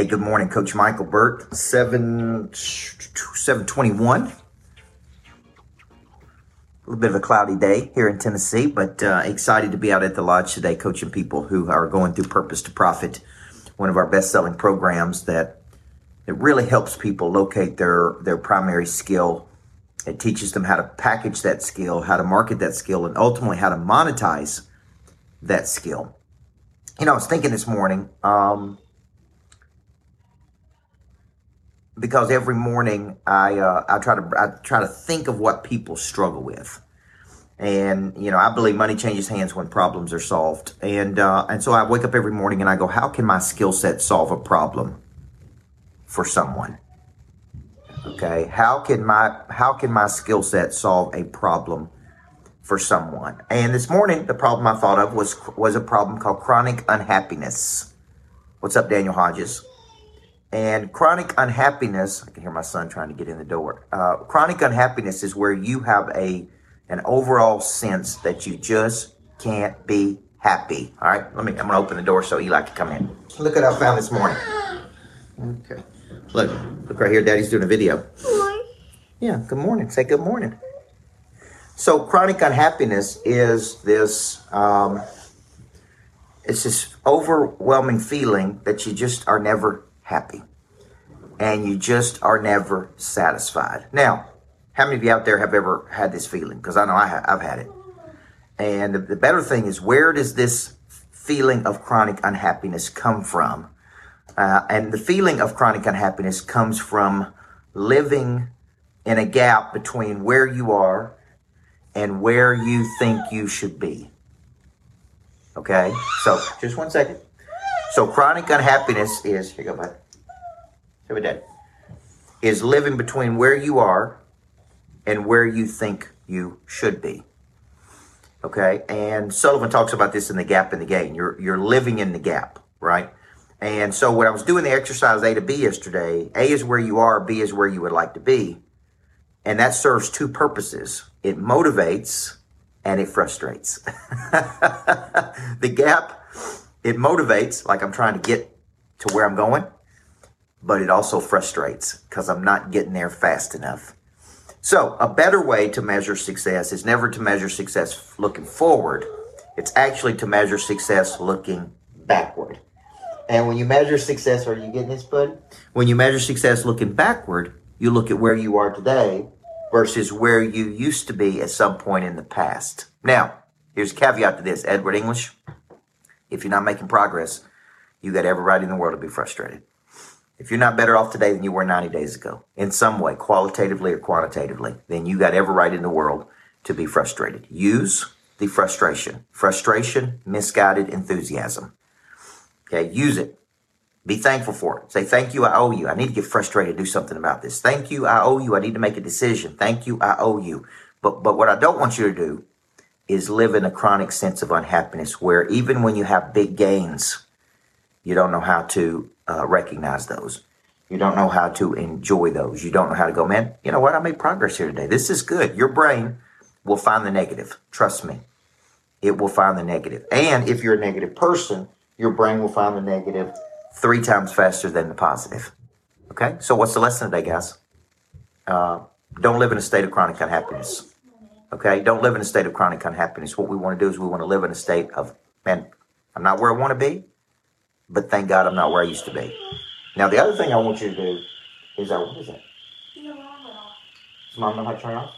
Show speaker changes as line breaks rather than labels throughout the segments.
Hey, good morning, Coach Michael seven twenty one. A little bit of a cloudy day here in Tennessee, but uh, excited to be out at the lodge today, coaching people who are going through Purpose to Profit, one of our best selling programs that it really helps people locate their their primary skill. It teaches them how to package that skill, how to market that skill, and ultimately how to monetize that skill. You know, I was thinking this morning. Um, because every morning I uh, I try to I try to think of what people struggle with, and you know I believe money changes hands when problems are solved, and uh, and so I wake up every morning and I go, how can my skill set solve a problem for someone? Okay, how can my how can my skill set solve a problem for someone? And this morning the problem I thought of was was a problem called chronic unhappiness. What's up, Daniel Hodges? And chronic unhappiness, I can hear my son trying to get in the door. Uh, chronic unhappiness is where you have a an overall sense that you just can't be happy. All right, let me. I'm gonna open the door so Eli can come in. Look what I found this morning. Okay, look, look right here. Daddy's doing a video. Yeah, good morning. Say good morning. So chronic unhappiness is this. Um, it's this overwhelming feeling that you just are never happy. And you just are never satisfied. Now, how many of you out there have ever had this feeling? Because I know I have, I've had it. And the, the better thing is, where does this feeling of chronic unhappiness come from? Uh, and the feeling of chronic unhappiness comes from living in a gap between where you are and where you think you should be. Okay? So, just one second. So chronic unhappiness is here you go, bud. With dad. Is living between where you are and where you think you should be. Okay, and Sullivan talks about this in the gap in the gain. You're you're living in the gap, right? And so when I was doing the exercise A to B yesterday, A is where you are, B is where you would like to be. And that serves two purposes. It motivates and it frustrates. the gap it motivates, like I'm trying to get to where I'm going, but it also frustrates because I'm not getting there fast enough. So, a better way to measure success is never to measure success looking forward. It's actually to measure success looking backward. And when you measure success, are you getting this, bud? When you measure success looking backward, you look at where you are today versus where you used to be at some point in the past. Now, here's a caveat to this Edward English. If you're not making progress, you got every right in the world to be frustrated. If you're not better off today than you were 90 days ago, in some way, qualitatively or quantitatively, then you got every right in the world to be frustrated. Use the frustration. Frustration, misguided enthusiasm. Okay, use it. Be thankful for it. Say, thank you, I owe you. I need to get frustrated, do something about this. Thank you, I owe you. I need to make a decision. Thank you, I owe you. But, but what I don't want you to do is live in a chronic sense of unhappiness where even when you have big gains, you don't know how to uh, recognize those. You don't know how to enjoy those. You don't know how to go, man, you know what? I made progress here today. This is good. Your brain will find the negative. Trust me. It will find the negative. And if you're a negative person, your brain will find the negative three times faster than the positive. Okay? So what's the lesson today, guys? Uh, don't live in a state of chronic unhappiness. Okay, don't live in a state of chronic unhappiness. What we want to do is we want to live in a state of, man, I'm not where I want to be, but thank God I'm not where I used to be. Now, the other thing I want you to do is that, what is that? Does mom know how to turn off?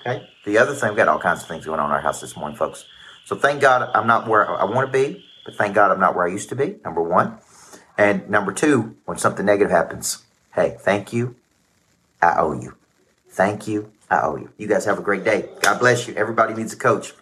Okay, the other thing, we've got all kinds of things going on in our house this morning, folks. So thank God I'm not where I want to be, but thank God I'm not where I used to be, number one. And number two, when something negative happens, hey, thank you. I owe you. Thank you. I owe you. You guys have a great day. God bless you. Everybody needs a coach.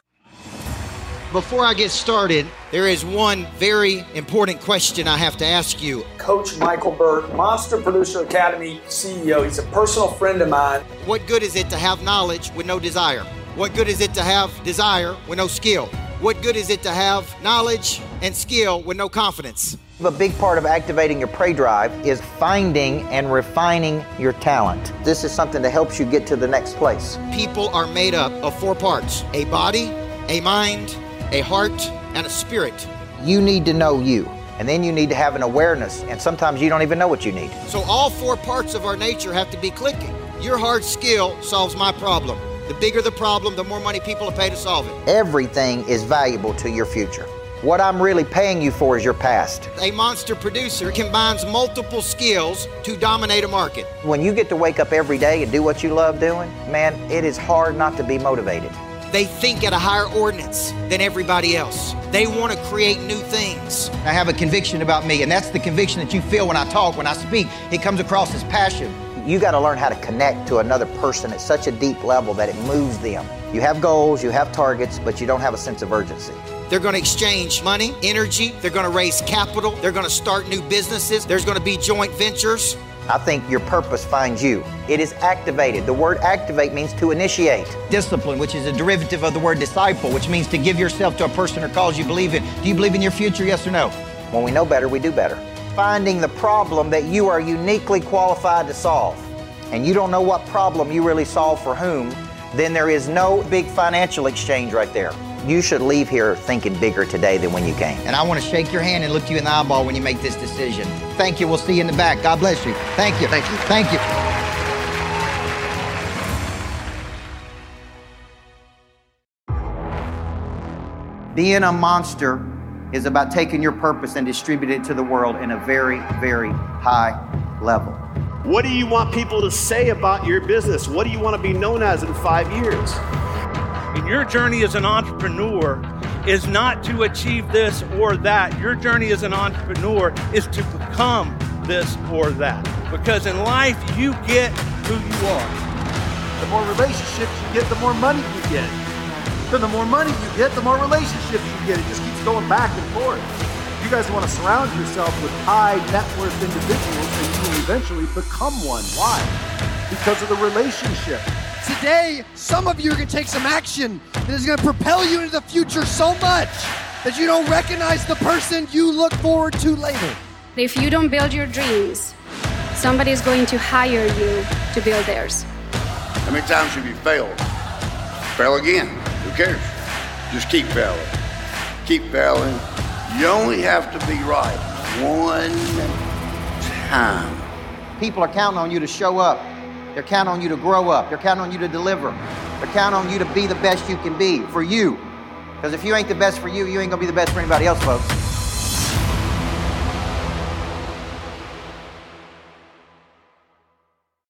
Before I get started, there is one very important question I have to ask you.
Coach Michael Burt, Monster Producer Academy CEO. He's a personal friend of mine.
What good is it to have knowledge with no desire? What good is it to have desire with no skill? What good is it to have knowledge and skill with no confidence?
A big part of activating your prey drive is finding and refining your talent. This is something that helps you get to the next place.
People are made up of four parts a body, a mind, a heart, and a spirit.
You need to know you. And then you need to have an awareness, and sometimes you don't even know what you need.
So, all four parts of our nature have to be clicking. Your hard skill solves my problem. The bigger the problem, the more money people will pay to solve it.
Everything is valuable to your future. What I'm really paying you for is your past.
A monster producer combines multiple skills to dominate a market.
When you get to wake up every day and do what you love doing, man, it is hard not to be motivated.
They think at a higher ordinance than everybody else. They want to create new things.
I have a conviction about me, and that's the conviction that you feel when I talk, when I speak. It comes across as passion. You got to learn how to connect to another person at such a deep level that it moves them. You have goals, you have targets, but you don't have a sense of urgency.
They're going to exchange money, energy, they're going to raise capital, they're going to start new businesses, there's going to be joint ventures.
I think your purpose finds you. It is activated. The word activate means to initiate. Discipline, which is a derivative of the word disciple, which means to give yourself to a person or cause you believe in. Do you believe in your future, yes or no? When we know better, we do better. Finding the problem that you are uniquely qualified to solve, and you don't know what problem you really solve for whom, then there is no big financial exchange right there. You should leave here thinking bigger today than when you came. And I want to shake your hand and look you in the eyeball when you make this decision. Thank you. We'll see you in the back. God bless you. Thank you. Thank you. Thank you. Being a monster is about taking your purpose and distributing it to the world in a very, very high level.
What do you want people to say about your business? What do you want to be known as in five years?
And your journey as an entrepreneur is not to achieve this or that. Your journey as an entrepreneur is to become this or that. Because in life, you get who you are.
The more relationships you get, the more money you get. Then the more money you get, the more relationships you get. It just keeps going back and forth. You guys want to surround yourself with high net worth individuals and you will eventually become one. Why? Because of the relationship.
Today, some of you are going to take some action that is going to propel you into the future so much that you don't recognize the person you look forward to later.
If you don't build your dreams, somebody is going to hire you to build theirs.
How many times have you failed? Fail again. Who cares? Just keep failing. Keep failing. You only have to be right one time.
People are counting on you to show up. They're counting on you to grow up. They're counting on you to deliver. They're counting on you to be the best you can be for you. Because if you ain't the best for you, you ain't going to be the best for anybody else, folks.